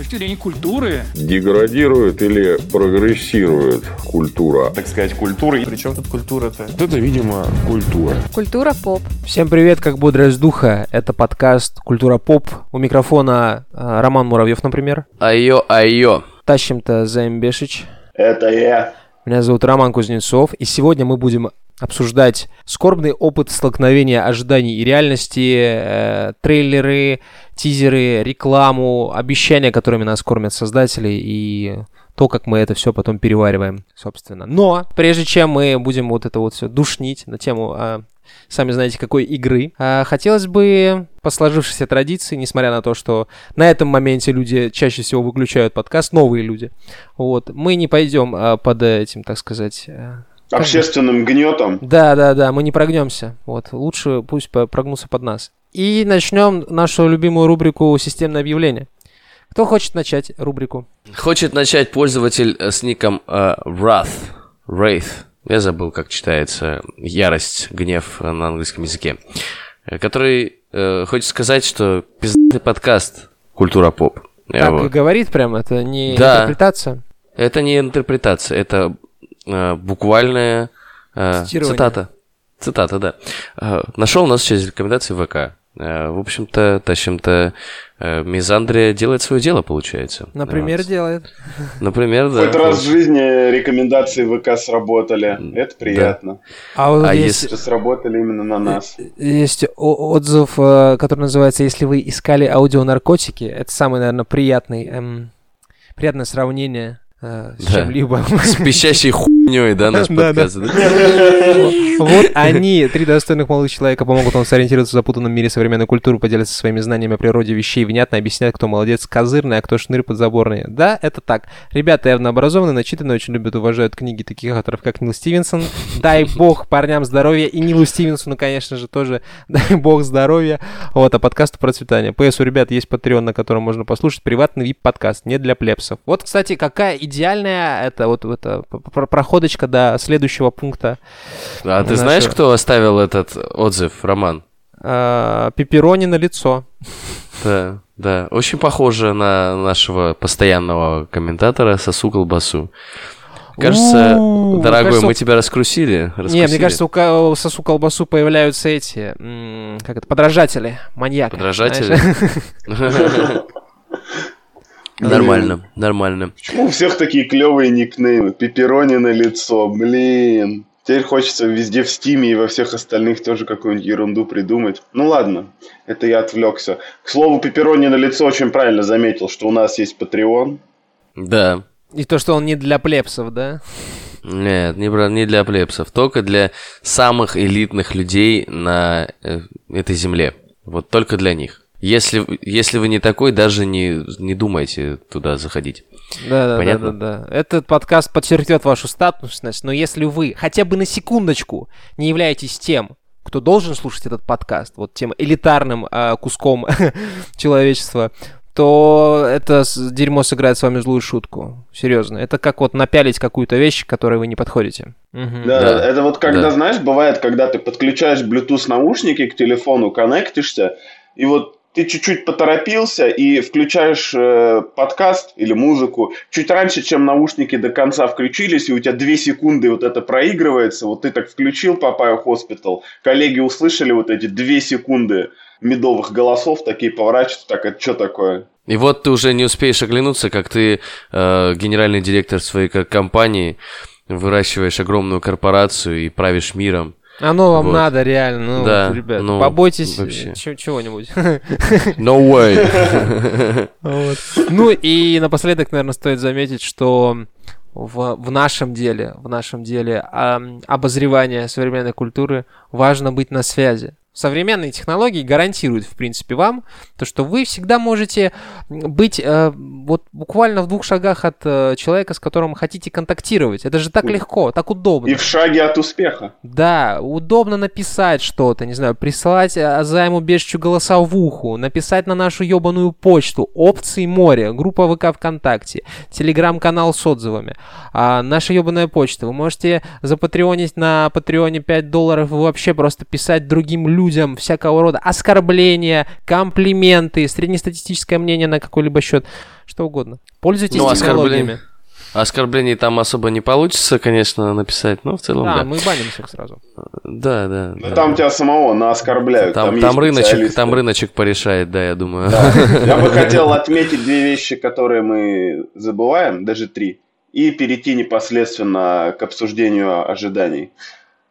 точки зрения культуры. Деградирует или прогрессирует культура? Так сказать, культура. Причем тут культура-то? Это, видимо, культура. Культура поп. Всем привет, как бодрость духа. Это подкаст «Культура поп». У микрофона э, Роман Муравьев, например. Айо, айо. Тащим-то Заим Бешич. Это я. Меня зовут Роман Кузнецов. И сегодня мы будем обсуждать скорбный опыт столкновения ожиданий и реальности, э, трейлеры, тизеры, рекламу, обещания, которыми нас кормят создатели и то, как мы это все потом перевариваем, собственно. Но прежде чем мы будем вот это вот все душнить на тему а, сами знаете, какой игры. А, хотелось бы по сложившейся традиции, несмотря на то, что на этом моменте люди чаще всего выключают подкаст, новые люди, вот, мы не пойдем а, под этим, так сказать, Общественным гнетом. да, да, да, мы не прогнемся. Вот, лучше пусть прогнутся под нас. И начнем нашу любимую рубрику «Системное объявление». Кто хочет начать рубрику? Хочет начать пользователь э, с ником э, Wrath. Wraith. Я забыл, как читается ярость, гнев на английском языке. Э, Который э, хочет сказать, что пиздатый подкаст «Культура поп». Так вот. и говорит прям, это не Да. интерпретация. Это не интерпретация, это буквальная э, цитата. Цитата, да. Э, нашел нас через рекомендации ВК. Э, в общем-то, тащим-то э, Мизандрия делает свое дело, получается. Например, Вот. делает. Например, да. Хоть раз в жизни рекомендации ВК сработали. Это приятно. А вот А есть, Что сработали именно на нас. есть отзыв, э, который называется «Если вы искали аудионаркотики», это самый, наверное, приятный, эм, приятное сравнение э, с Да. чем-либо. С пищащей хуйней, да, наш подкаст. Вот они, три достойных молодых человека, помогут вам сориентироваться в запутанном мире современной культуры, поделятся своими знаниями о природе вещей, внятно объяснят, кто молодец, козырный, а кто шнырь подзаборный. Да, это так. Ребята явно образованные, начитанные, очень любят, уважают книги таких авторов, как Нил Стивенсон. Дай бог парням здоровья. И Нилу Стивенсону, конечно же, тоже дай бог здоровья. Вот, а подкасту процветания. ПС у ребят есть Patreon, на котором можно послушать приватный VIP-подкаст, не для плебсов. Вот, кстати, какая идеальная это вот это п- п- проходочка до следующего пункта. А ты Нашего. знаешь, кто оставил этот отзыв, Роман? А, Пепперони на лицо. Да, да. Очень похоже на нашего постоянного комментатора Сосу Колбасу. Кажется, дорогой, кажется, мы тебя раскрутили. Не, мне кажется, у, сосу колбасу появляются эти, м, как это, подражатели, маньяк. Подражатели? Нормально, нормально. Почему у всех такие клевые никнеймы? Пепперони на лицо, блин. Теперь хочется везде в Стиме и во всех остальных тоже какую-нибудь ерунду придумать. Ну ладно, это я отвлекся. К слову, Пепперони на лицо очень правильно заметил, что у нас есть Patreon. Да. И то, что он не для плебсов, да? Нет, не, не для плебсов, только для самых элитных людей на э, этой земле. Вот только для них. Если, если вы не такой, даже не, не думайте туда заходить. Да, да, да, Понятно? да, да. Этот подкаст подчеркнет вашу статусность, но если вы хотя бы на секундочку не являетесь тем, кто должен слушать этот подкаст, вот тем элитарным а, куском человечества, то это дерьмо сыграет с вами злую шутку. Серьезно. Это как вот напялить какую-то вещь, к которой вы не подходите. Мгм. Да, Да. это вот когда, Да. знаешь, бывает, когда ты подключаешь Bluetooth наушники к телефону, коннектишься, и вот ты чуть-чуть поторопился и включаешь э, подкаст или музыку чуть раньше, чем наушники до конца включились, и у тебя две секунды вот это проигрывается, вот ты так включил Папаю Hospital, коллеги услышали вот эти две секунды медовых голосов, такие поворачиваются, так, это что такое? И вот ты уже не успеешь оглянуться, как ты э, генеральный директор своей ко- компании, выращиваешь огромную корпорацию и правишь миром. Оно вам Вот. надо, реально. Ну, Да, вот, ребят, ну, побойтесь вообще. э, чего-нибудь. No way! Вот. Ну и напоследок, наверное, стоит заметить, что в, в нашем деле, в нашем деле ам, обозревания современной культуры важно быть на связи. Современные технологии гарантируют, в принципе, вам то, что вы всегда можете быть э, вот буквально в двух шагах от э, человека, с которым хотите контактировать. Это же так легко, так удобно. И в шаге от успеха. Да, удобно написать что-то, не знаю, прислать э, займу Бешчу голосовуху, написать на нашу ебаную почту, опции море, группа ВК ВКонтакте, телеграм-канал с отзывами, а, наша ебаная почта. Вы можете запатреонить на патреоне 5 долларов и вообще просто писать другим людям людям всякого рода оскорбления, комплименты, среднестатистическое мнение на какой-либо счет, что угодно. Пользуйтесь Ну, технологиями. оскорбление. Оскорблений там особо не получится, конечно, написать, но в целом Да, да. мы баним всех сразу. Да, да. Да да. там тебя самого на оскорбляют. Там, есть там рыночек, там рыночек порешает, да, я думаю. Да. Я бы хотел отметить две вещи, которые мы забываем, даже три, и перейти непосредственно к обсуждению ожиданий.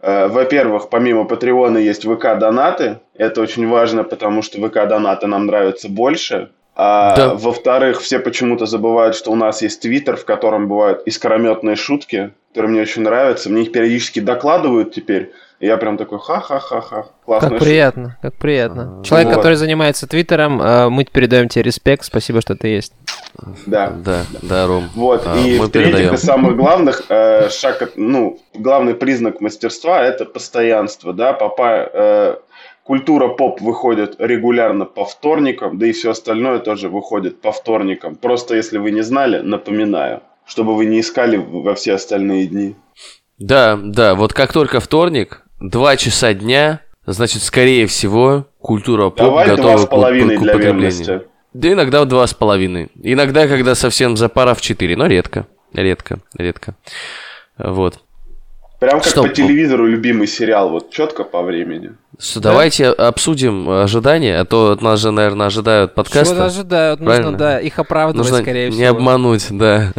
Э, Во-первых, помимо Патреона есть ВК-донаты. Это очень важно, потому что ВК-донаты нам нравятся больше. А Да. во-вторых, все почему-то забывают, что у нас есть Твиттер, в котором бывают искрометные шутки, которые мне очень нравятся. Мне их периодически докладывают теперь. И я прям такой ха-ха-ха-ха. Классная Как шутка. приятно, как приятно. Человек, Вот. который занимается Твиттером, э, мы передаем тебе респект, спасибо, что ты есть. Да. Да, да, Ром. Вот, А, и в-третьих, передаем. из самых главных, э, шаг, ну, главный признак мастерства – это постоянство, да, папа, э, культура поп выходит регулярно по вторникам, да и все остальное тоже выходит по вторникам. Просто, если вы не знали, напоминаю, чтобы вы не искали во все остальные дни. Да, да, вот как только вторник, два часа дня, значит, скорее всего, культура поп Давай готова два с к- половиной к для употреблению. верности. Да иногда в два с половиной. Иногда, когда совсем запара в четыре, но редко. Редко, редко. Вот. Прям как Что? по телевизору любимый сериал, вот четко по времени. Что, Давайте обсудим ожидания, а то от нас же, наверное, ожидают подкаста. Чего ожидают? Нужно, Правильно? да, их оправдывать, Нужно скорее не всего. обмануть, да.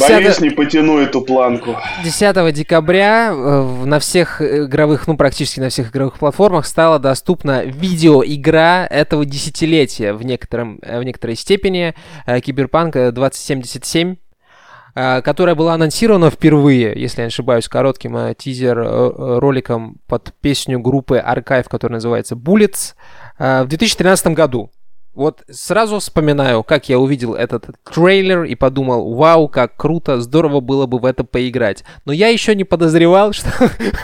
Боюсь, не потяну эту планку. 10 декабря э, на всех игровых, ну практически на всех игровых платформах стала доступна видеоигра этого десятилетия в, некотором, э, в некоторой степени э, Киберпанк э, 2077 э, которая была анонсирована впервые, если я не ошибаюсь, коротким э, тизер э, э, под песню группы Archive, которая называется Bullets, в 2013 году. Вот сразу вспоминаю, как я увидел этот трейлер и подумал, вау, как круто, здорово было бы в это поиграть. Но я еще не подозревал, что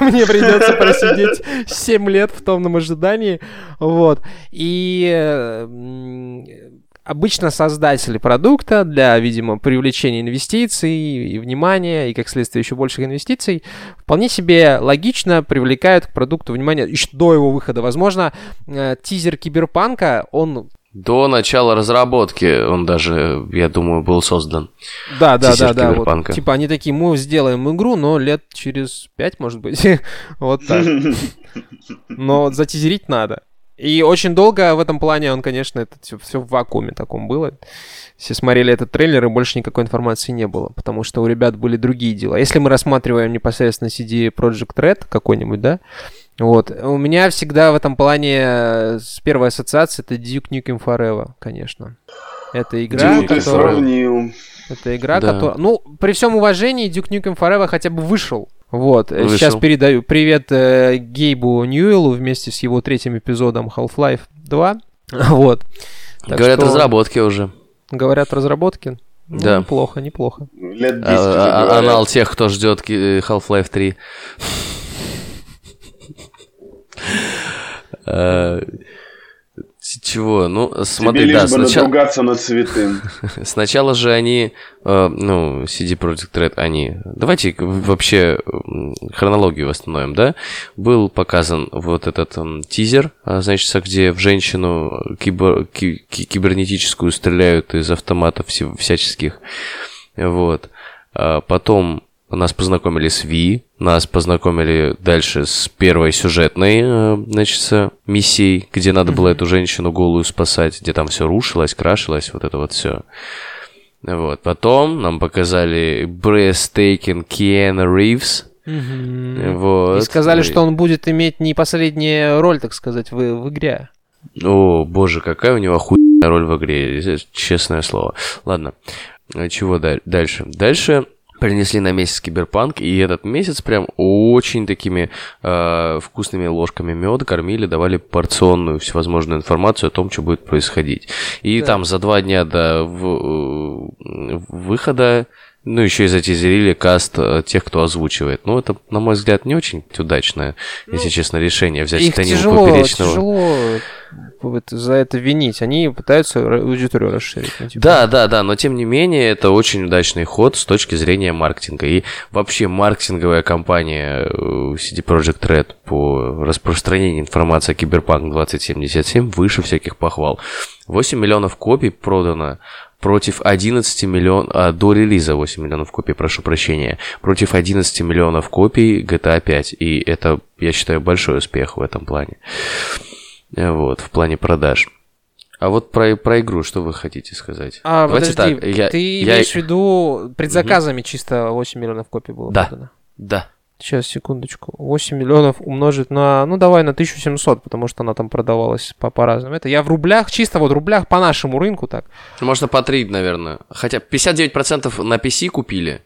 мне придется просидеть 7 лет в томном ожидании. Вот. И обычно создатели продукта для, видимо, привлечения инвестиций и внимания, и, как следствие, еще больших инвестиций, вполне себе логично привлекают к продукту внимание еще до его выхода. Возможно, э, тизер Киберпанка, он До начала разработки он даже, я думаю, был создан. Да, да, Тизер да, да. Вот, типа они такие, мы сделаем игру, но лет через пять, может быть. вот так. Но затизерить надо. И очень долго в этом плане он, конечно, это все, в вакууме таком было. Все смотрели этот трейлер, и больше никакой информации не было, потому что у ребят были другие дела. Если мы рассматриваем непосредственно CD Project Red какой-нибудь, да, вот, у меня всегда в этом плане э, с первой ассоциации это Duke Nukem Forever, конечно. Это игра, ты которая... сравнил. Это игра, Да. которая... Ну, при всем уважении, Duke Nukem Forever хотя бы вышел. Вот, э, Вышел. сейчас передаю привет э, Гейбу Ньюэлу вместе с его третьим эпизодом Half-Life 2. Вот. Так Говорят, что, разработки уже. Говорят, разработки. Ну, Да. Неплохо, неплохо. Лет 10 А- а-. Анал тех, кто ждет ки- Half-Life 3. Э, Чего? Ну, Тебе смотри, лишь да, бы сначала... надругаться над святым. Сначала же они, э, ну, CD Projekt Red, они... Давайте вообще хронологию восстановим, да? Был показан вот этот м, тизер, а, значит, где в женщину кибер- ки- ки- кибернетическую стреляют из автоматов вся- всяческих. Вот. А Потом нас познакомили с Ви, нас познакомили дальше с первой сюжетной, э, значит, с миссией, где надо было эту женщину голую спасать, где там все рушилось, крашилось, вот это вот все. Вот. Потом нам показали Breathtaking Keanu Ривз. Вот. И сказали, И- что он будет иметь не последнюю роль, так сказать, в, в игре. О, боже, какая у него охуенная роль в игре, э, честное слово. Ладно, чего даль- дальше? Дальше принесли на месяц Киберпанк, и этот месяц прям очень такими э, вкусными ложками меда кормили, давали порционную всевозможную информацию о том, что будет происходить. И Да. там за два дня до в- э, выхода ну, еще и затизерили каст э, тех, кто озвучивает. Ну, это, на мой взгляд, не очень удачное, если честно, решение взять тяжело, Поперечного. тяжело за это винить. Они пытаются аудиторию расширить. Ну, типа. Да, да, да, но тем не менее это очень удачный ход с точки зрения маркетинга. И вообще маркетинговая кампания э, CD Projekt Red по распространению информации о Киберпанк 2077 выше всяких похвал. 8 миллионов копий продано против 11 миллионов, а, до релиза 8 миллионов копий, прошу прощения, против 11 миллионов копий GTA 5. И это, я считаю, большой успех в этом плане. Вот, в плане продаж. А вот про, про игру что вы хотите сказать? А, Давайте подожди, так, я, ты я... имеешь в виду предзаказами угу. чисто 8 миллионов копий было да. продано? Да. Сейчас, секундочку. 8 миллионов умножить на... Ну, давай на 1700, потому что она там продавалась по- по-разному. Это я в рублях, чисто вот в рублях по нашему рынку так. Можно по 3, наверное. Хотя 59% на PC купили,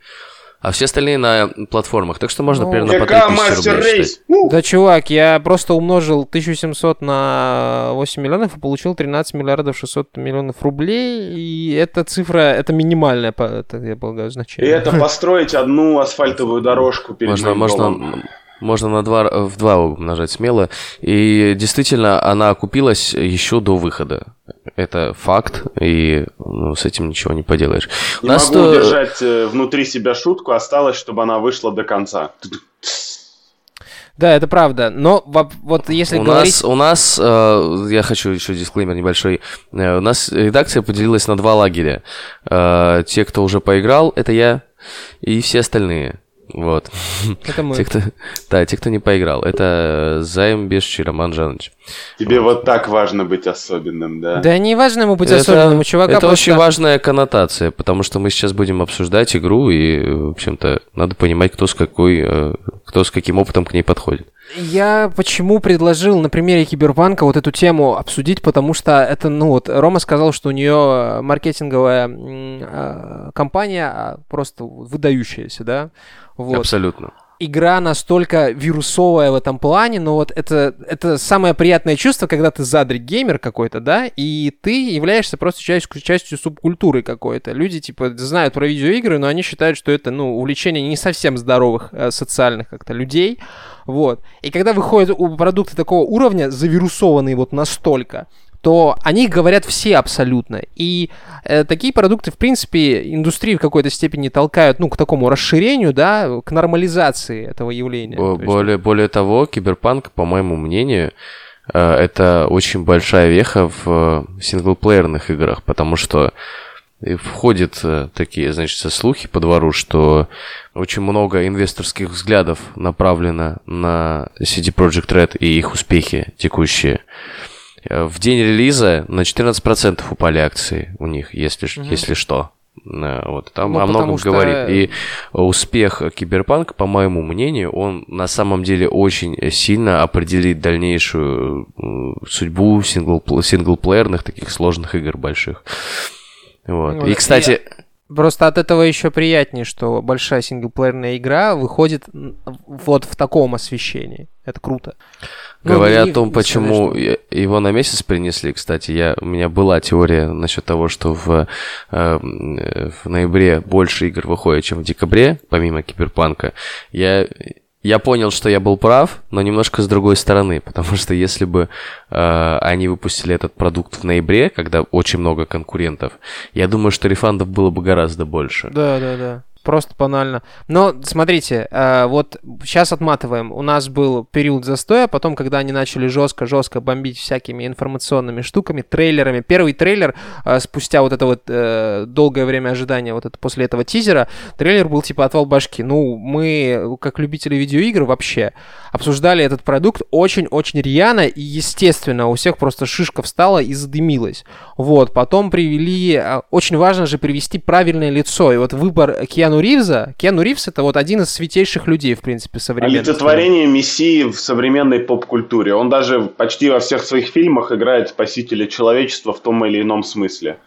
а все остальные на платформах. Так что можно ну, примерно по 3000 рублей считать. Да, чувак, я просто умножил 1700 на 8 миллионов и получил 13 миллиардов 600 миллионов рублей. И эта цифра, это минимальное, это, я полагаю, значение. И это построить одну асфальтовую дорожку перед можно, можно, можно на два, в два умножать смело. И действительно, она окупилась еще до выхода. Это факт, и ну, с этим ничего не поделаешь. Не Нас могу то... удержать э, внутри себя шутку, осталось, чтобы она вышла до конца. Да, это правда. Но вот если у говорить... Нас, у нас, э, я хочу еще дисклеймер небольшой. Э, у нас редакция поделилась на два лагеря. Э, те, кто уже поиграл, это я, и все остальные. Вот. Это мы. Те, кто, да, те, кто не поиграл. Это Займ Бешчи Роман Жанович. Тебе вот так важно быть особенным, да? Да не важно ему быть это, особенным, у чувака Это просто... очень важная коннотация, потому что мы сейчас будем обсуждать игру, и, в общем-то, надо понимать, кто с какой, э, кто с каким опытом к ней подходит. Я почему предложил на примере Киберпанка вот эту тему обсудить, потому что это, ну вот, Рома сказал, что у нее маркетинговая э, компания а, просто выдающаяся, да? Вот. Абсолютно игра настолько вирусовая в этом плане, но вот это, это самое приятное чувство, когда ты задрик геймер какой-то, да, и ты являешься просто частью, частью субкультуры какой-то. Люди, типа, знают про видеоигры, но они считают, что это, ну, увлечение не совсем здоровых э, социальных как-то людей, вот. И когда выходят продукты такого уровня, завирусованные вот настолько, то о них говорят все абсолютно. И э, такие продукты, в принципе, индустрии в какой-то степени толкают, ну, к такому расширению, да, к нормализации этого явления. Б- более, есть... более того, киберпанк, по моему мнению, э, это очень большая веха в э, синглплеерных играх, потому что входят э, такие, значит, слухи по двору, что очень много инвесторских взглядов направлено на CD Projekt Red и их успехи текущие. Э, в день релиза на 14% упали акции у них, если, угу. если что. Э, вот, там ну, о многом что... говорит. И успех Киберпанка, по моему мнению, он на самом деле очень сильно определит дальнейшую судьбу сингл синглплеерных таких сложных игр больших. Вот. Ну, и, кстати... Я... Просто от этого еще приятнее, что большая синглплеерная игра выходит вот в таком освещении. Это круто. Ну, Говоря о том, почему сказать, что... его на месяц принесли, кстати, я, у меня была теория насчет того, что в, э, в ноябре больше игр выходит, чем в декабре, помимо Киберпанка. Я я понял, что я был прав, но немножко с другой стороны, потому что если бы э, они выпустили этот продукт в ноябре, когда очень много конкурентов, я думаю, что рефандов было бы гораздо больше. Да, да, да. Просто банально. Но смотрите, э, вот сейчас отматываем. У нас был период застоя, потом, когда они начали жестко-жестко бомбить всякими информационными штуками, трейлерами. Первый трейлер, э, спустя вот это вот э, долгое время ожидания, вот это после этого тизера, трейлер был типа отвал башки. Ну, мы, как любители видеоигр вообще, обсуждали этот продукт очень-очень рьяно, и, естественно, у всех просто шишка встала и задымилась. Вот, потом привели... Очень важно же привести правильное лицо, и вот выбор Киану Киану Ривза. Киану Ривз это вот один из святейших людей, в принципе, современных. Олицетворение мессии в современной поп-культуре. Он даже почти во всех своих фильмах играет спасителя человечества в том или ином смысле.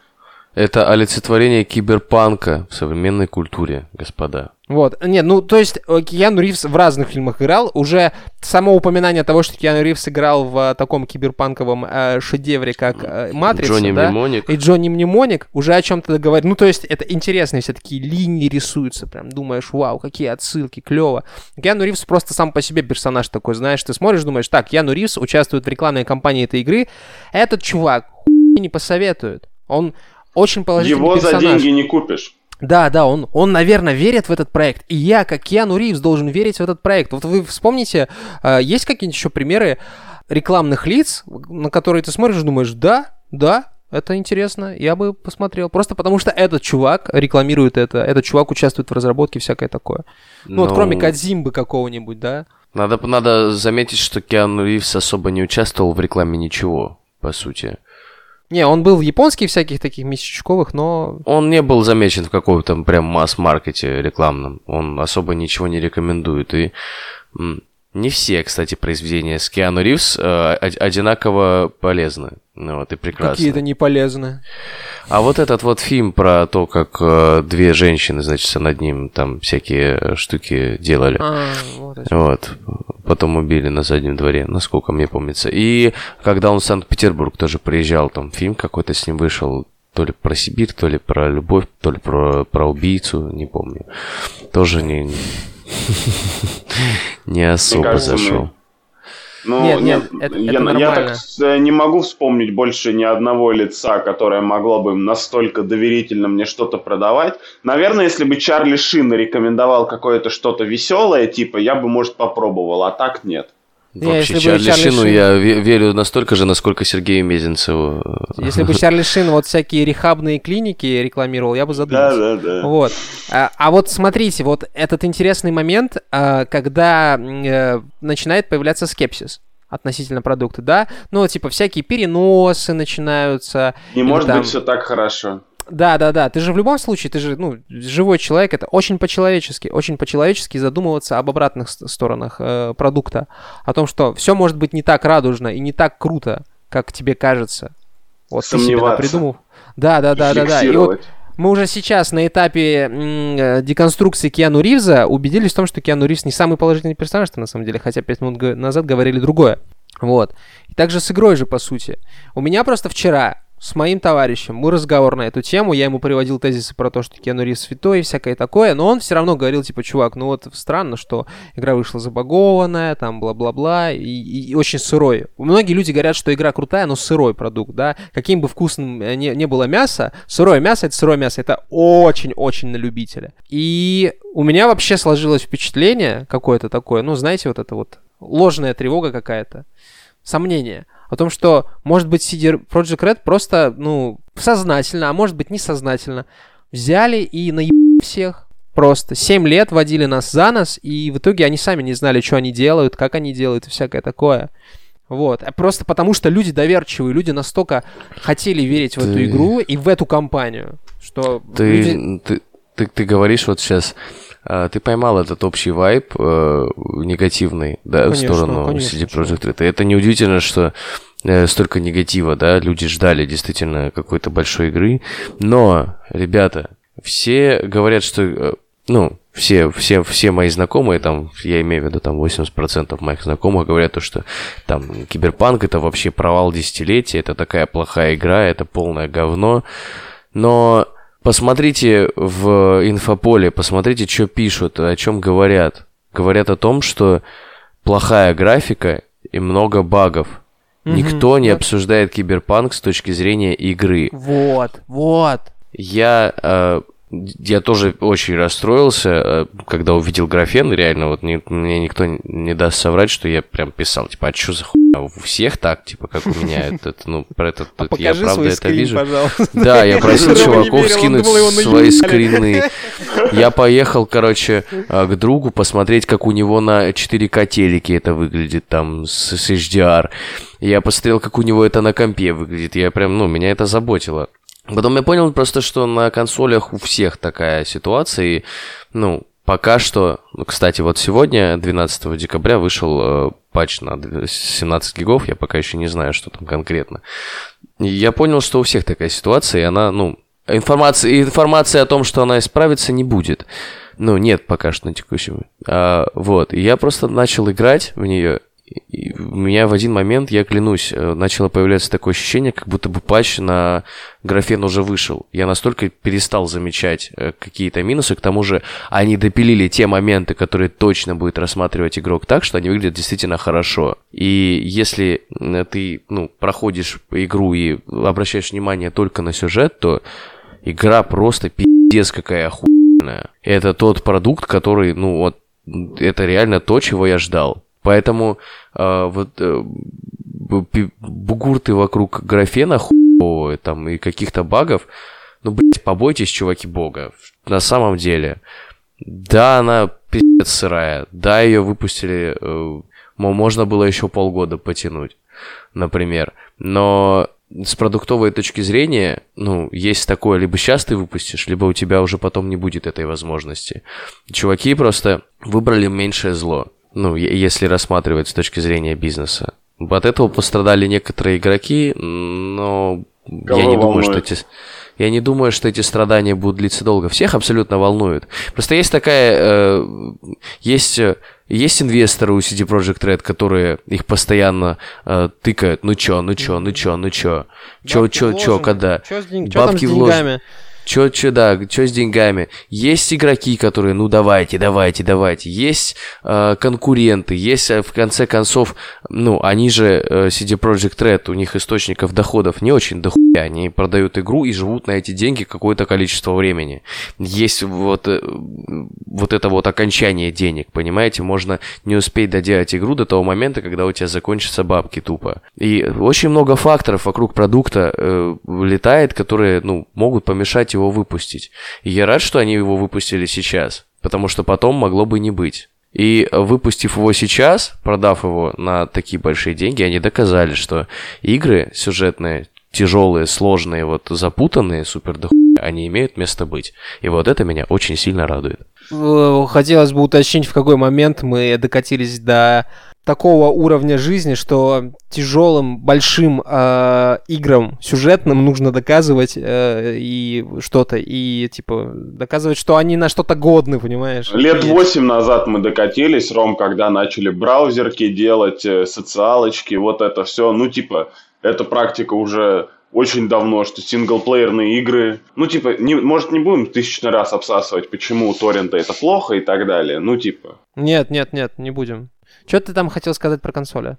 Это олицетворение киберпанка в современной культуре, господа. Вот. Нет, ну, то есть э, Киану Ривз в разных фильмах играл. Уже само упоминание того, что Киану Ривз играл в э, таком киберпанковом э, шедевре, как э, «Матрица», Джонни да? Мнемоник. И Джонни Мнемоник уже о чем-то говорит. Ну, то есть это интересные все такие линии рисуются. Прям думаешь, вау, какие отсылки, клево. Киану Ривз просто сам по себе персонаж такой, знаешь, ты смотришь, думаешь, так, Киану Ривз участвует в рекламной кампании этой игры. Этот чувак хуй не посоветует. Он очень положительный Его за персонаж. деньги не купишь. Да, да, он, он, наверное, верит в этот проект. И я, как Киану Ривз, должен верить в этот проект. Вот вы вспомните, э, есть какие-нибудь еще примеры рекламных лиц, на которые ты смотришь и думаешь, да, да, это интересно, я бы посмотрел. Просто потому что этот чувак рекламирует это, этот чувак участвует в разработке, всякое такое. Ну, вот Ну, кроме Кадзимбы какого-нибудь, да? Надо, надо заметить, что Киану Ривз особо не участвовал в рекламе ничего, по сути. Не, он был в японских всяких таких месячковых, но... Он не был замечен в каком-то прям масс-маркете рекламном. Он особо ничего не рекомендует. И не все, кстати, произведения с Киану Ривз э, од- одинаково полезны. Ну, вот, и прекрасны. Какие-то не полезны. А вот этот вот фильм про то, как э, две женщины, значит, над ним там всякие штуки делали. А, вот. Вот. Потом убили на заднем дворе, насколько мне помнится. И когда он в Санкт-Петербург тоже приезжал, там фильм какой-то с ним вышел, то ли про Сибирь, то ли про любовь, то ли про, про убийцу, не помню. Тоже не, не особо зашел. Ну, Нет, нет, это- я, это я так э, не могу вспомнить больше ни одного лица, которое могло бы настолько доверительно мне что-то продавать. Наверное, если бы Чарли Шин рекомендовал какое-то что-то веселое, типа, я бы, может, попробовал, а так нет. Не, Вообще, если бы Чарли, Чарли Шину Шин- я ве- верю настолько же, насколько Сергею Мезенцеву. Если бы Чарли Шин вот всякие рехабные клиники рекламировал, я бы задумался. Да, да, да. Вот. А, а вот смотрите, вот этот интересный момент, а, когда э, начинает появляться скепсис относительно продукта, да? Ну, типа, всякие переносы начинаются. Не может там- быть все так хорошо. Да, да, да. Ты же в любом случае, ты же, ну, живой человек, это очень по-человечески, очень по-человечески задумываться об обратных сторонах э, продукта. О том, что все может быть не так радужно и не так круто, как тебе кажется. Вот ты себе Сомневаться. придумал. Да, да, да, да, да. И вот мы уже сейчас на этапе м, э, деконструкции Киану Ривза убедились в том, что Киану Ривз не самый положительный персонаж на самом деле, хотя пять минут назад говорили другое. Вот. И также с игрой же, по сути. У меня просто вчера с моим товарищем был разговор на эту тему, я ему приводил тезисы про то, что Киану Ривз святой и всякое такое, но он все равно говорил, типа, чувак, ну вот странно, что игра вышла забагованная, там, бла-бла-бла, и, и- и очень сырой. Многие люди говорят, что игра крутая, но сырой продукт, да, каким бы вкусным не, не было мясо, сырое мясо — это сырое мясо, это очень-очень на любителя. И у меня вообще сложилось впечатление какое-то такое, ну, знаете, вот это вот ложная тревога какая-то, сомнение о том, что, может быть, CD Project Red просто, ну, сознательно, а может быть, несознательно взяли и наебали всех. Просто 7 лет водили нас за нос, и в итоге они сами не знали, что они делают, как они делают и всякое такое. Вот. А Просто потому, что люди доверчивые, люди настолько хотели верить в эту Ты- игру и в эту компанию, что люди- Ты, ты, ты, ты говоришь вот сейчас, ты поймал этот общий вайб э, негативный, да, в Конечно, сторону конечно, CD. Projekt Red. И это неудивительно, что э, столько негатива, да, люди ждали действительно какой-то большой игры. Но, ребята, все говорят, что, э, ну, все, все, все мои знакомые, там, я имею в виду, там, 80% моих знакомых говорят, то, что там Киберпанк это вообще провал десятилетия, это такая плохая игра, это полное говно. Но посмотрите в инфополе, посмотрите, что пишут, о чем говорят. Говорят о том, что плохая графика и много багов. Мгм, Никто не да. обсуждает киберпанк с точки зрения игры. Вот, вот. Я, э, я тоже очень расстроился, э, когда увидел графен. Реально, вот ни- мне никто не даст соврать, что я прям писал, типа, а что за хуйня? У всех так, типа, как у меня. Это, ну, про это, А я правда это скрин, вижу. пожалуйста. Да, я просил не чуваков верил, скинуть думал, свои скрины. Я поехал, короче, э, к другу посмотреть, как у него на 4К телеке это выглядит, там, с HDR. Я посмотрел, как у него это на компе выглядит. Я прям, ну, меня это заботило. Потом я понял просто, что на консолях у всех такая ситуация, и, ну, пока что, ну, кстати, вот сегодня, 12 декабря, вышел э, патч на 17 гигов, я пока еще не знаю, что там конкретно. И я понял, что у всех такая ситуация, и она, ну, информации, информации о том, что она исправится, не будет. Ну, нет пока что на текущем. А, вот. И я просто начал играть в нее, и у меня в один момент, я клянусь, э, начало появляться такое ощущение, как будто бы патч на графен уже вышел. Я настолько перестал замечать э, какие-то минусы, к тому же они допилили те моменты, которые точно будет рассматривать игрок так, что они выглядят действительно хорошо. И если ты ну, проходишь игру и обращаешь внимание только на сюжет, то игра просто пиздец какая охуенная. Это тот продукт, который, ну вот, это реально то, чего я ждал. Поэтому э, вот э, бугурты вокруг графена хуевые, там и каких-то багов, ну, блядь, побойтесь, чуваки, бога. На самом деле. Да, она пиздец сырая. Да, ее выпустили, э, можно было еще полгода потянуть, например. Но с продуктовой точки зрения, ну, есть такое, либо сейчас ты выпустишь, либо у тебя уже потом не будет этой возможности. Чуваки просто выбрали меньшее зло. Ну, если рассматривать с точки зрения бизнеса. От этого пострадали некоторые игроки, но Кого я не волнует? думаю, что эти... Я не думаю, что эти страдания будут длиться долго. Всех абсолютно волнует. Просто есть такая... Э, есть, есть инвесторы у CD Project Red, которые их постоянно э, тыкают. Ну чё, ну чё, ну чё, ну чё. Чё, чё, чё, когда? Чё, с день... чё Бабки там с деньгами? Чё, чё, да, чё с деньгами? Есть игроки, которые, ну давайте, давайте, давайте. Есть э, конкуренты, есть, э, в конце концов, ну, они же, э, CD Projekt Red, у них источников доходов не очень дохуя. Они продают игру и живут на эти деньги какое-то количество времени. Есть вот, э, вот это вот окончание денег, понимаете? Можно не успеть доделать игру до того момента, когда у тебя закончатся бабки тупо. И очень много факторов вокруг продукта э, летает, которые, ну, могут помешать его выпустить. И я рад, что они его выпустили сейчас, потому что потом могло бы не быть. И выпустив его сейчас, продав его на такие большие деньги, они доказали, что игры сюжетные, тяжелые, сложные, вот запутанные, супер дохуя, они имеют место быть. И вот это меня очень сильно радует. Хотелось бы уточнить, в какой момент мы докатились до такого уровня жизни, что тяжелым, большим э, играм сюжетным нужно доказывать э, и что-то, и типа доказывать, что они на что-то годны, понимаешь? Лет восемь назад мы докатились, Ром, когда начали браузерки делать, э, социалочки, вот это все, ну типа, эта практика уже очень давно, что синглплеерные игры, ну, типа, не, может, не будем тысячный раз обсасывать, почему у торрента это плохо и так далее, ну, типа. Нет, нет, нет, не будем. Что ты там хотел сказать про консоли?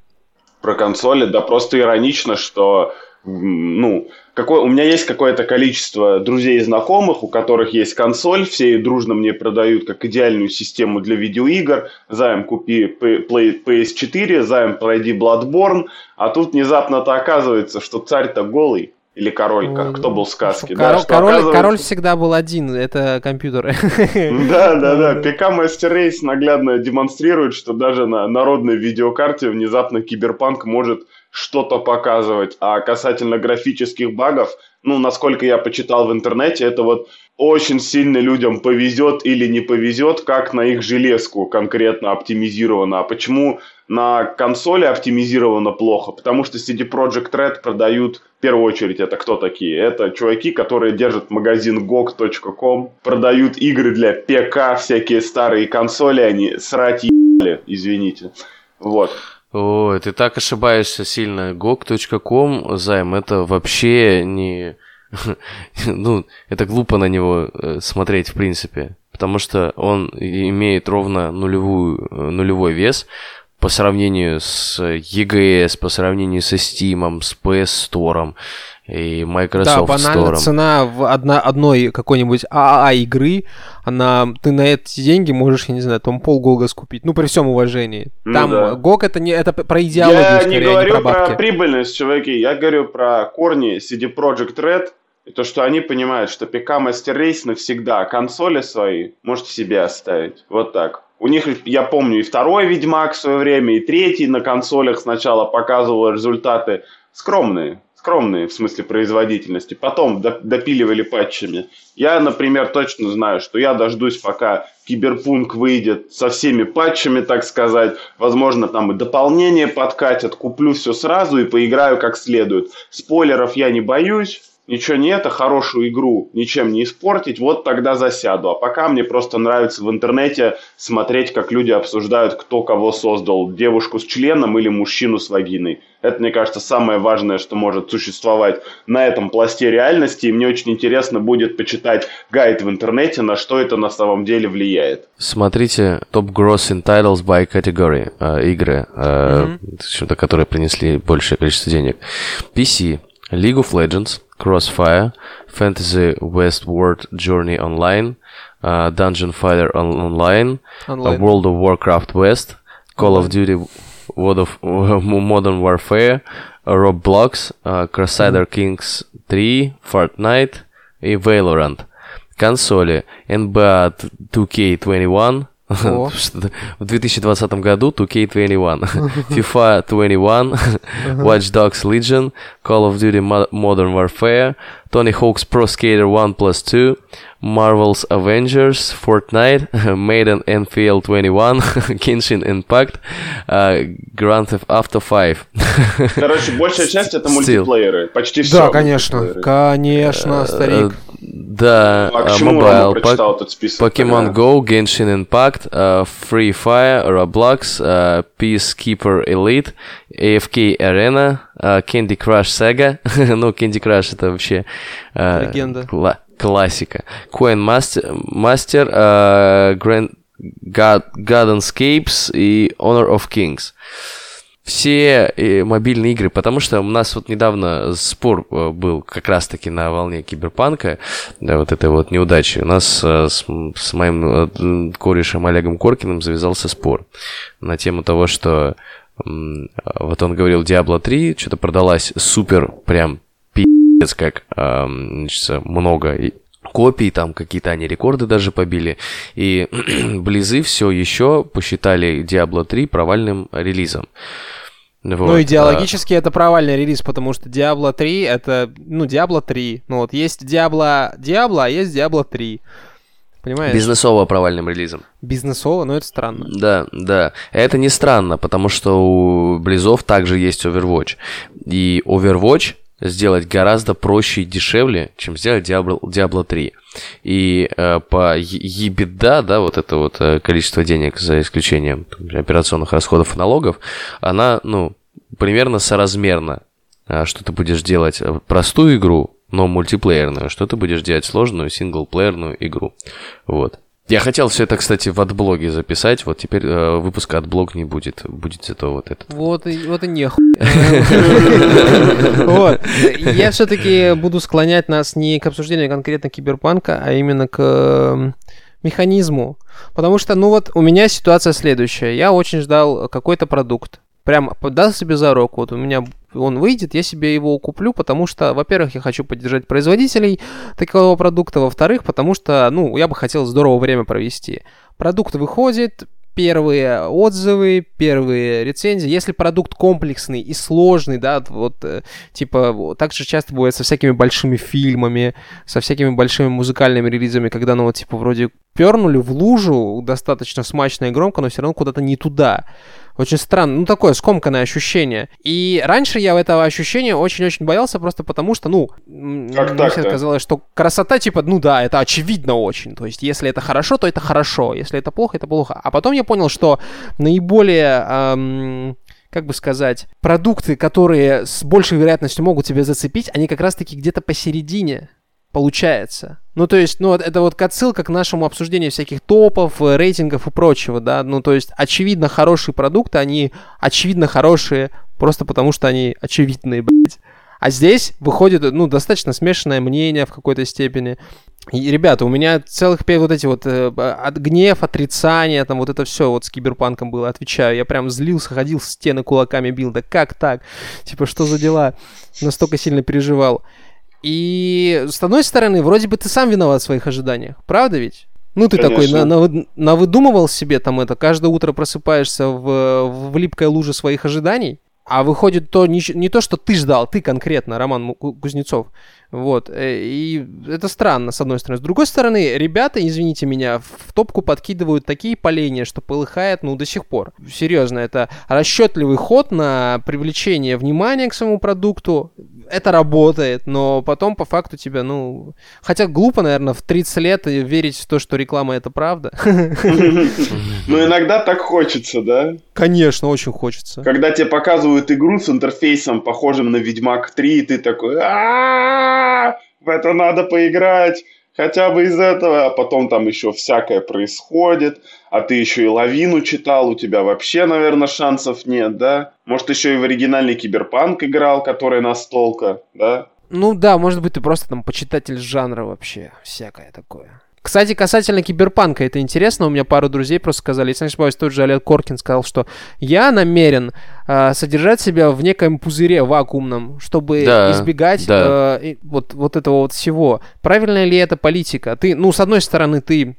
Про консоли, да просто иронично, что ну, какое, у меня есть какое-то количество друзей и знакомых, у которых есть консоль, все дружно мне продают как идеальную систему для видеоигр. Займ купи PS4, займ пройди Bloodborne, а тут внезапно-то оказывается, что царь-то голый. Или король, как, кто был в сказке. Король, да, король, оказывается... король всегда был один, это компьютеры. Да, да, да. ПК Master Race наглядно демонстрирует, что даже на народной видеокарте внезапно киберпанк может что-то показывать. А касательно графических багов, ну, насколько я почитал в интернете, это вот очень сильно людям повезет или не повезет, как на их железку конкретно оптимизировано. А почему на консоли оптимизировано плохо? Потому что CD Projekt Red продают, в первую очередь, это кто такие? Это чуваки, которые держат магазин GOG.com, продают игры для ПК, всякие старые консоли, они срать ебали, извините. Вот. Ой, ты так ошибаешься сильно. GOG.com, займ, это вообще не... ну, это глупо на него э, смотреть, в принципе. Потому что он имеет ровно нулевую, э, нулевой вес по сравнению с EGS, по сравнению со Steam, с PS Store и Microsoft Да, банально Store. цена в одна, одной какой-нибудь ААА игры, она, ты на эти деньги можешь, я не знаю, там полгога скупить, ну, при всем уважении. Ну, там да. GOG это, не, это про идеологию, Я скорее, не говорю а не про, про прибыльность, чуваки, я говорю про корни CD Project Red, и то, что они понимают, что ПК Master Race навсегда консоли свои можете себе оставить. Вот так. У них, я помню, и второй Ведьмак в свое время, и третий на консолях сначала показывал результаты скромные скромные в смысле производительности, потом допиливали патчами. Я, например, точно знаю, что я дождусь, пока Киберпунк выйдет со всеми патчами, так сказать. Возможно, там и дополнение подкатят, куплю все сразу и поиграю как следует. Спойлеров я не боюсь, ничего нет, а хорошую игру ничем не испортить, вот тогда засяду. А пока мне просто нравится в интернете смотреть, как люди обсуждают, кто кого создал, девушку с членом или мужчину с вагиной. Это, мне кажется, самое важное, что может существовать на этом пласте реальности. И мне очень интересно будет почитать гайд в интернете, на что это на самом деле влияет. Смотрите Top Grossing Titles by Category э, игры, э, mm-hmm. которые принесли большее количество денег. PC, League of Legends, Crossfire, Fantasy Westward Journey Online, uh, Dungeon Fighter Online, Online. Uh, World of Warcraft West, Call Online. of Duty World of Modern Warfare, Roblox, uh, Crusader mm. Kings 3, Fortnite и Valorant. Консоли NBA 2K21, в 2020 году 2K21, FIFA 21, Watch Dogs Legion, Call of Duty Modern Warfare, Tony Hawk's Pro Skater 1 plus 2, Marvel's Avengers, Fortnite, Maiden NFL 21, Genshin Impact, uh, Grand Theft Auto 5. Короче, большая часть это мультиплееры. Почти все. Да, конечно. Конечно, старик. Да, а к чему Mobile, прочитал этот список? Pokemon Go, Genshin Impact, uh, Free Fire, Roblox, uh, Peacekeeper Elite, AFK Arena, uh, Candy Crush Saga. ну, Candy Crush это вообще... Uh, Легенда. Кла- классика. Coin Master, Master uh, Grand God, Gardenscapes и Honor of Kings все э, мобильные игры, потому что у нас вот недавно спор э, был как раз-таки на волне киберпанка, да, вот этой вот неудачи. У нас э, с, с моим корешем Олегом Коркиным завязался спор на тему того, что вот он говорил, Diablo 3 что-то продалась супер прям пи***ц как значит, много копий, там какие-то они рекорды даже побили. И Близы все еще посчитали Diablo 3 провальным релизом. Вот, ну, идеологически а... это провальный релиз, потому что Diablo 3 это, ну, Diablo 3. Ну, вот есть Diablo, Diablo, а есть Diablo 3. Понимаешь? Бизнесово провальным релизом. Бизнесово, но это странно. Да, да. Это не странно, потому что у Близов также есть Overwatch. И Overwatch сделать гораздо проще и дешевле, чем сделать Diablo, Diablo 3. И э, по EBITDA, да, вот это вот э, количество денег, за исключением операционных расходов и налогов, она, ну, примерно соразмерна. А что ты будешь делать э, простую игру, но мультиплеерную, что ты будешь делать сложную синглплеерную игру. Вот. Я хотел все это, кстати, в отблоге записать. Вот теперь э, выпуска отблог не будет. Будет зато вот этот. Вот и, вот и нехуй. Вот. Я все-таки буду склонять нас не к обсуждению конкретно киберпанка, а именно к механизму. Потому что, ну вот, у меня ситуация следующая. Я очень ждал какой-то продукт. Прям дал себе зарок. Вот у меня он выйдет, я себе его куплю, потому что, во-первых, я хочу поддержать производителей такого продукта, во-вторых, потому что, ну, я бы хотел здорово время провести. Продукт выходит, первые отзывы, первые рецензии. Если продукт комплексный и сложный, да, вот, э, типа, так же часто бывает со всякими большими фильмами, со всякими большими музыкальными релизами, когда, ну, вот, типа, вроде пернули в лужу достаточно смачно и громко, но все равно куда-то не туда. Очень странно, ну такое скомканное ощущение. И раньше я этого ощущения очень-очень боялся, просто потому что, ну, как мне всегда казалось, что красота, типа, ну да, это очевидно очень. То есть, если это хорошо, то это хорошо, если это плохо, это плохо. А потом я понял, что наиболее... Эм, как бы сказать, продукты, которые с большей вероятностью могут тебя зацепить, они как раз-таки где-то посередине получается. Ну, то есть, ну, это вот отсылка к нашему обсуждению всяких топов, э, рейтингов и прочего, да. Ну, то есть, очевидно, хорошие продукты, они очевидно хорошие просто потому, что они очевидные, блядь. А здесь выходит, ну, достаточно смешанное мнение в какой-то степени. И, ребята, у меня целых пять вот эти вот э, от гнев, отрицание, там вот это все вот с киберпанком было, отвечаю. Я прям злился, ходил в стены кулаками бил. Да как так? Типа, что за дела? Настолько сильно переживал. И с одной стороны, вроде бы ты сам виноват в своих ожиданиях, правда ведь? Ну, ты Конечно. такой на, на, на выдумывал себе там это, каждое утро просыпаешься в, в липкой луже своих ожиданий, а выходит то не, не то, что ты ждал, ты конкретно, Роман Кузнецов. Вот. Э, и это странно, с одной стороны. С другой стороны, ребята, извините меня, в топку подкидывают такие поленья, что полыхает, ну, до сих пор. Серьезно, это расчетливый ход на привлечение внимания к своему продукту. это работает, но потом по факту тебя, ну... Хотя глупо, наверное, в 30 лет верить в то, что реклама это правда. Ну, иногда так хочется, да? Конечно, очень хочется. Когда тебе показывают игру с интерфейсом, похожим на Ведьмак 3, и ты такой, в это надо поиграть хотя бы из этого, а потом там еще всякое происходит, а ты еще и лавину читал, у тебя вообще, наверное, шансов нет, да? Может, еще и в оригинальный киберпанк играл, который настолка, да? Ну да, может быть, ты просто там почитатель жанра вообще, всякое такое. Кстати, касательно киберпанка, это интересно. У меня пару друзей просто сказали, если не ошибаюсь, тот же Олег Коркин сказал, что я намерен э, содержать себя в некоем пузыре вакуумном, чтобы да, избегать да. Э, вот, вот этого вот всего. Правильная ли это политика? Ты, ну, с одной стороны, ты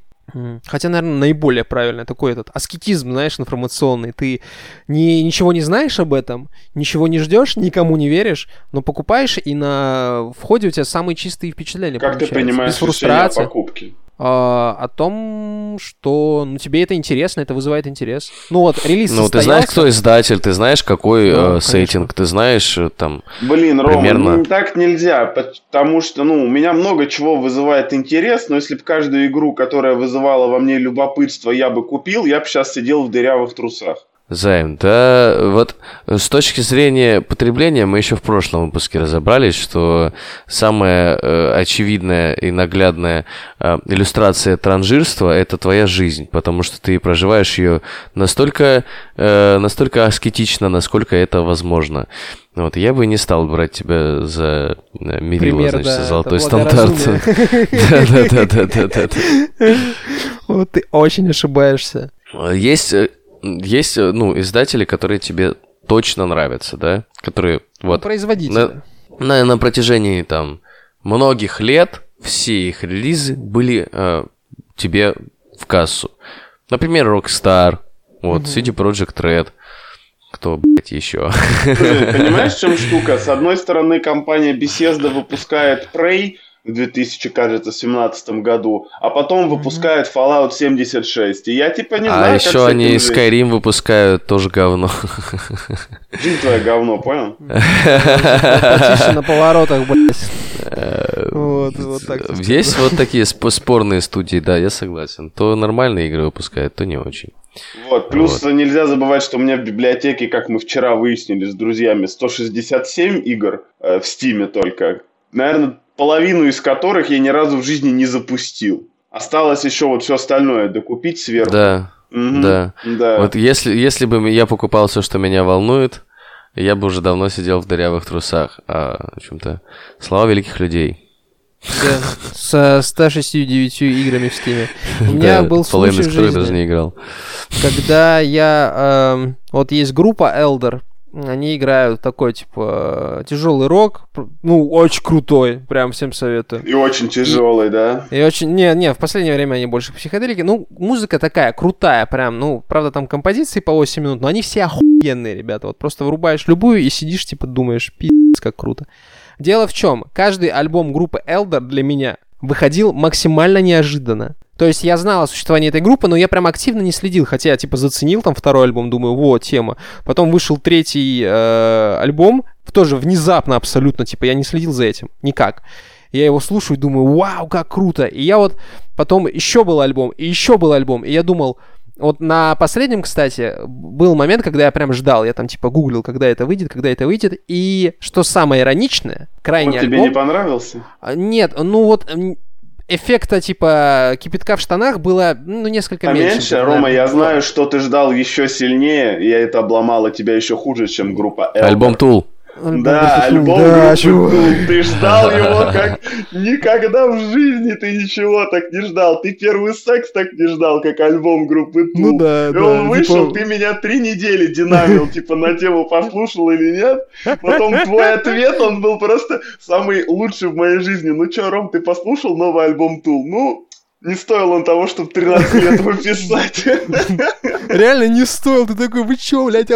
Хотя, наверное, наиболее правильно такой этот аскетизм, знаешь, информационный. Ты не, ничего не знаешь об этом, ничего не ждешь, никому не веришь, но покупаешь, и на входе у тебя самые чистые впечатления Как ты принимаешь Без фрустрации. решение о покупке? А, о том, что ну, тебе это интересно, это вызывает интерес. Ну вот, релиз Ну, ты знаешь, кто издатель, ты знаешь, какой да, э, сеттинг, ты знаешь э, там Блин, Рома, примерно... ну, так нельзя, потому что, ну, у меня много чего вызывает интерес, но если бы каждую игру, которая вызывала во мне любопытство, я бы купил, я бы сейчас сидел в дырявых трусах. Займ, да, вот с точки зрения потребления мы еще в прошлом выпуске разобрались, что самая э, очевидная и наглядная э, иллюстрация транжирства – это твоя жизнь, потому что ты проживаешь ее настолько, э, настолько аскетично, насколько это возможно. Вот, я бы не стал брать тебя за э, мерило, Пример, значит, да, золотой стандарт. Да-да-да-да-да. Вот ты очень ошибаешься. Есть э, есть, э, ну, издатели, которые тебе точно нравятся, да, которые вот... Производители. На, на, на протяжении, там, многих лет все их релизы были э, тебе в кассу. Например, Rockstar, вот, угу. CD Project Red, кто, блядь, еще? Понимаешь, в чем штука? С одной стороны, компания Bethesda выпускает Prey, в 2017 году, а потом выпускают Fallout 76. И я типа не а знаю, А еще они Skyrim выпускают тоже говно. Жизнь твоя говно, понял? На поворотах, блядь. Вот, вот так. Есть вот такие спорные студии, да, я согласен. То нормальные игры выпускают, то не очень. Вот, плюс вот. нельзя забывать, что у меня в библиотеке, как мы вчера выяснили с друзьями, 167 игр э, в Стиме только. Наверное, половину из которых я ни разу в жизни не запустил. Осталось еще вот все остальное докупить сверху. Да. Угу, да. да. Вот если, если бы я покупал все, что меня волнует, я бы уже давно сидел в дырявых трусах. А, в общем-то, слава великих людей. Да, со 169 играми в Стиме. У меня был случай в жизни, даже не играл. когда я... Э, вот есть группа Elder, они играют такой, типа, тяжелый рок, ну, очень крутой, прям всем советую. И очень тяжелый, и, да? И очень, не, не, в последнее время они больше психоделики, ну, музыка такая, крутая прям, ну, правда, там композиции по 8 минут, но они все охуенные, ребята, вот просто врубаешь любую и сидишь, типа, думаешь, пиздец, как круто. Дело в чем, каждый альбом группы Elder для меня выходил максимально неожиданно. То есть я знал о существовании этой группы, но я прям активно не следил, хотя я типа заценил там второй альбом, думаю, вот, тема. Потом вышел третий э, альбом, тоже внезапно абсолютно, типа я не следил за этим, никак. Я его слушаю и думаю, вау, как круто. И я вот потом еще был альбом, и еще был альбом, и я думал, вот на последнем, кстати, был момент, когда я прям ждал, я там типа гуглил, когда это выйдет, когда это выйдет, и что самое ироничное, крайне Он тебе не понравился? А, нет, ну вот эффекта типа кипятка в штанах было ну несколько а меньше. меньше, Рома, я знаю, что ты ждал еще сильнее, и это обломало тебя еще хуже, чем группа Elder. Альбом Да, альбом да, группы Ты ждал его как никогда в жизни ты ничего так не ждал. Ты первый секс так не ждал, как альбом группы Тул. Ну да, И да, он вышел, типа... ты меня три недели динамил, типа на тему послушал или нет. Потом твой ответ, он был просто самый лучший в моей жизни. Ну чё, Ром, ты послушал новый альбом Тул? Ну, не стоил он того, чтобы 13 лет выписать. Реально не стоил. Ты такой, вы чё, блядь,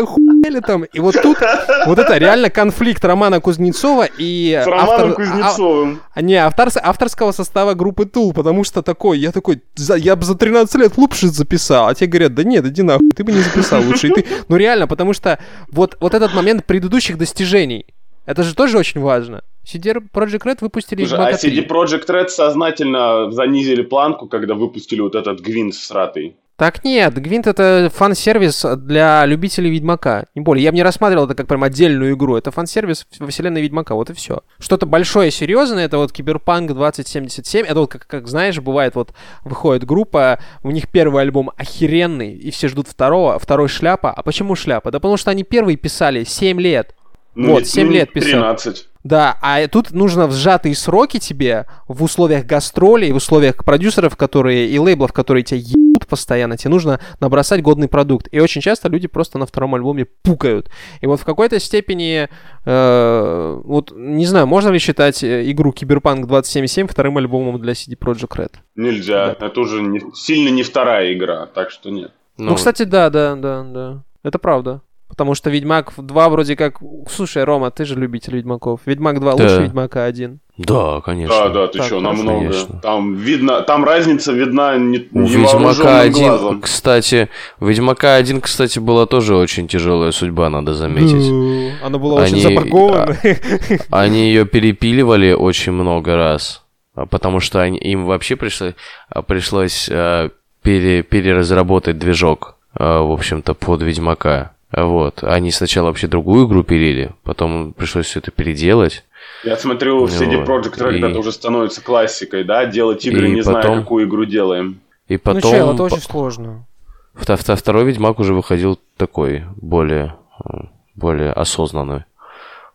охуели там? И вот тут, вот это реально конфликт Романа Кузнецова и... С Романом автор, Кузнецовым. А, не, автор, авторского состава группы Тул, потому что такой, я такой, за, я бы за 13 лет лучше записал, а те говорят, да нет, иди нахуй, ты бы не записал лучше. И ты, ну реально, потому что вот, вот этот момент предыдущих достижений, Это же тоже очень важно. CD Projekt Red выпустили Слушай, Ведьмака а CD 3. Projekt Red сознательно занизили планку, когда выпустили вот этот гвинт сратый. Так нет, Гвинт это фан-сервис для любителей Ведьмака. Не более. Я бы не рассматривал это как прям отдельную игру. Это фан-сервис во вселенной Ведьмака. Вот и все. Что-то большое, серьезное, это вот Киберпанк 2077. Это вот, как, как знаешь, бывает, вот выходит группа, у них первый альбом охеренный, и все ждут второго, второй шляпа. А почему шляпа? Да потому что они первые писали 7 лет. Ну, Вот, не- 7 ну, лет писал. 13. Да, а тут нужно в сжатые сроки тебе в условиях гастролей, в условиях продюсеров, которые и лейблов, которые тебя ебут постоянно, тебе нужно набросать годный продукт. И очень часто люди просто на втором альбоме пукают. И вот в какой-то степени, э, вот не знаю, можно ли считать э, игру Киберпанк 2077 вторым альбомом для CD Projekt Red? Нельзя. Это уже не- сильно не вторая игра, так что нет. Ну, кстати, да, да, да, да. Это правда. Потому что Ведьмак 2 вроде как... Слушай, Рома, ты же любитель Ведьмаков. Ведьмак 2 Да. лучше Ведьмака 1. Да, конечно. Да, да, ты Так, что, намного. конечно. Там видно, там разница видна не, У Ведьмака 1, глазом. кстати, у Ведьмака 1, кстати, была тоже очень тяжелая судьба, надо заметить. Она была очень Они- забагована. Они ее перепиливали очень много раз, а, потому что они, им вообще а, пришлось а, пере- переразработать движок, а, в общем-то, под Ведьмака. Вот. Они сначала вообще другую игру пилили, потом пришлось все это переделать. Я смотрю, в CD. Projekt Red И- это уже становится классикой, да? Делать игры, И не зная, потом- какую игру делаем. И Ну, потом чел, это очень сложно. вто- вто- второй Ведьмак уже выходил такой, более, более осознанный.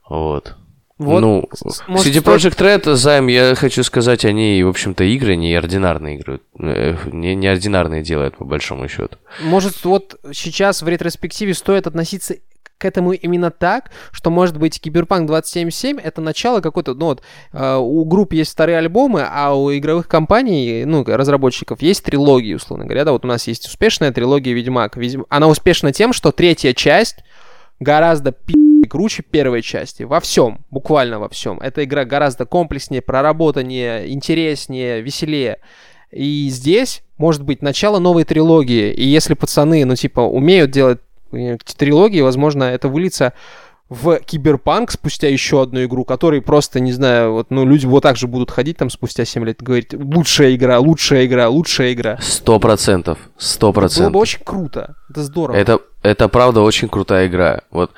Вот. Вот, ну, может, CD Projekt Red, Займ, я хочу сказать, они, в общем-то, игры не ординарные игры. э, Не, не ординарные делают, по большому счету. Может, вот сейчас в ретроспективе стоит относиться к этому именно так, что, может быть, Киберпанк 2077 это начало какой-то, ну вот, э, у групп есть вторые альбомы, а у игровых компаний, ну, разработчиков, есть трилогии, условно говоря, да, вот у нас есть успешная трилогия Ведьмак. Ведьм- Она успешна тем, что третья часть гораздо пи*** круче первой части. Во всем, буквально во всем. Эта игра гораздо комплекснее, проработаннее, интереснее, веселее. И здесь может быть начало новой трилогии. И если пацаны, ну, типа, умеют делать э, трилогии, возможно, это выльется в Киберпанк спустя еще одну игру, которой просто, не знаю, вот, ну, люди вот так же будут ходить там спустя 7 лет и говорить, лучшая игра, лучшая игра, лучшая игра. Сто процентов. Сто Было бы процентов. очень круто. Это здорово. Это, это правда очень крутая игра. Вот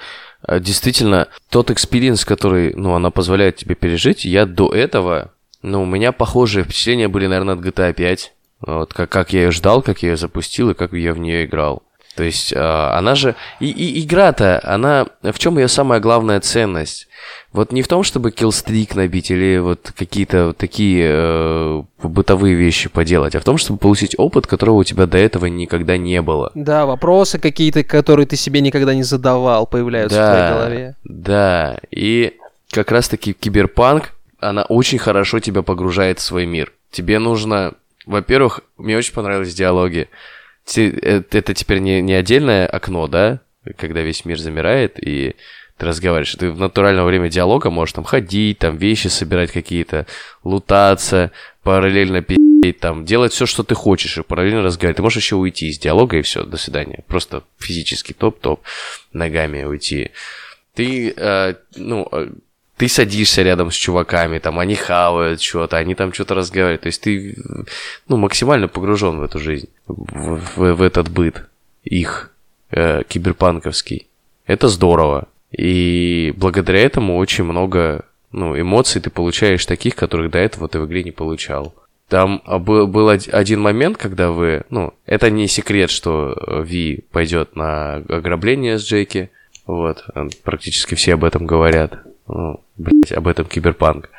действительно, тот experience, который, ну, она позволяет тебе пережить, я до этого, ну, у меня похожие впечатления были, наверное, от GTA 5. Вот, как, как я ее ждал, как я ее запустил и как я в нее играл. То есть, э, она же... И, и игра-то, она... В чем ее самая главная ценность? Вот не в том, чтобы killstreak набить или вот какие-то такие э, бытовые вещи поделать, а в том, чтобы получить опыт, которого у тебя до этого никогда не было. Да, вопросы какие-то, которые ты себе никогда не задавал, появляются в твоей голове. Да, и как раз-таки киберпанк, она очень хорошо тебя погружает в свой мир. Тебе нужно, во-первых, мне очень понравились диалоги. Э, Это теперь не, не отдельное окно, да, когда весь мир замирает, и ты разговариваешь. Ты в натуральное время диалога можешь там ходить, там вещи собирать какие-то, лутаться, параллельно пи***ть, там, делать все, что ты хочешь, и параллельно разговаривать. Ты можешь еще уйти из диалога, и все, до свидания. Просто физически топ-топ, ногами уйти. Ты, э, ну, э, ты садишься рядом с чуваками, там, они хавают что-то, они там что-то разговаривают. То есть ты, ну, максимально погружен в эту жизнь, в, в- в этот быт их, э, киберпанковский. Это здорово. И благодаря этому очень много, ну, эмоций ты получаешь таких, которых до этого ты в игре не получал. Там а, был, был од- один момент, когда вы, ну, это не секрет, что э, Ви пойдет на ограбление с Джеки, вот, э, практически все об этом говорят, ну, блядь, об этом киберпанк.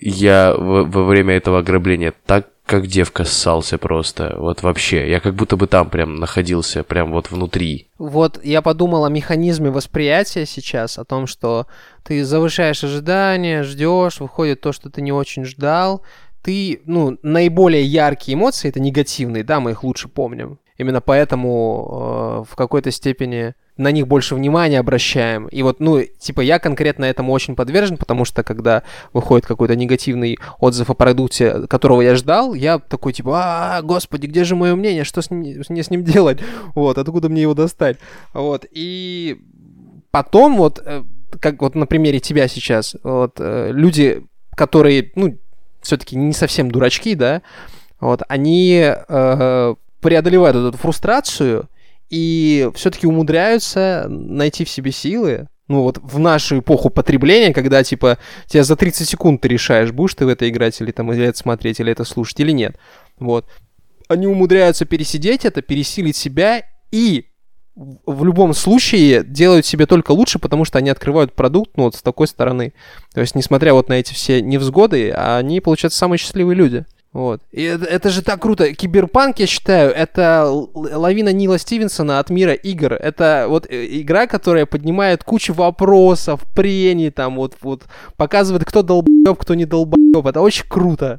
Я во, во время этого ограбления так как девка ссался просто, вот вообще, я как будто бы там прям находился, прям вот внутри. Вот я подумал о механизме восприятия сейчас, о том, что ты завышаешь ожидания, ждешь, выходит то, что ты не очень ждал. Ты, ну, наиболее яркие эмоции, это негативные, да, мы их лучше помним. Именно поэтому э, в какой-то степени на них больше внимания обращаем. И вот, ну, типа, я конкретно этому очень подвержен, потому что, когда выходит какой-то негативный отзыв о продукте, которого я ждал, я такой, типа, а, господи, где же мое мнение, что с мне с ним делать? Вот, откуда мне его достать? Вот, и потом вот, э, как вот на примере тебя сейчас, вот, э, люди, которые, ну, все-таки не совсем дурачки, да, вот, они э, преодолевают эту фрустрацию и все-таки умудряются найти в себе силы, ну вот в нашу эпоху потребления, когда типа тебя за 30 секунд ты решаешь, будешь ты в это играть или там или это смотреть, или это слушать, или нет. Вот. Они умудряются пересидеть это, пересилить себя и в любом случае делают себе только лучше, потому что они открывают продукт, ну, вот с такой стороны. То есть, несмотря вот на эти все невзгоды, они, получаются, самые счастливые люди. Вот. И это, это же так круто. Киберпанк, я считаю, это лавина Нила Стивенсона от мира игр. Это вот э, игра, которая поднимает кучу вопросов, прений, там, вот, вот, показывает, кто долбоеб, кто не долбоеб. Это очень круто.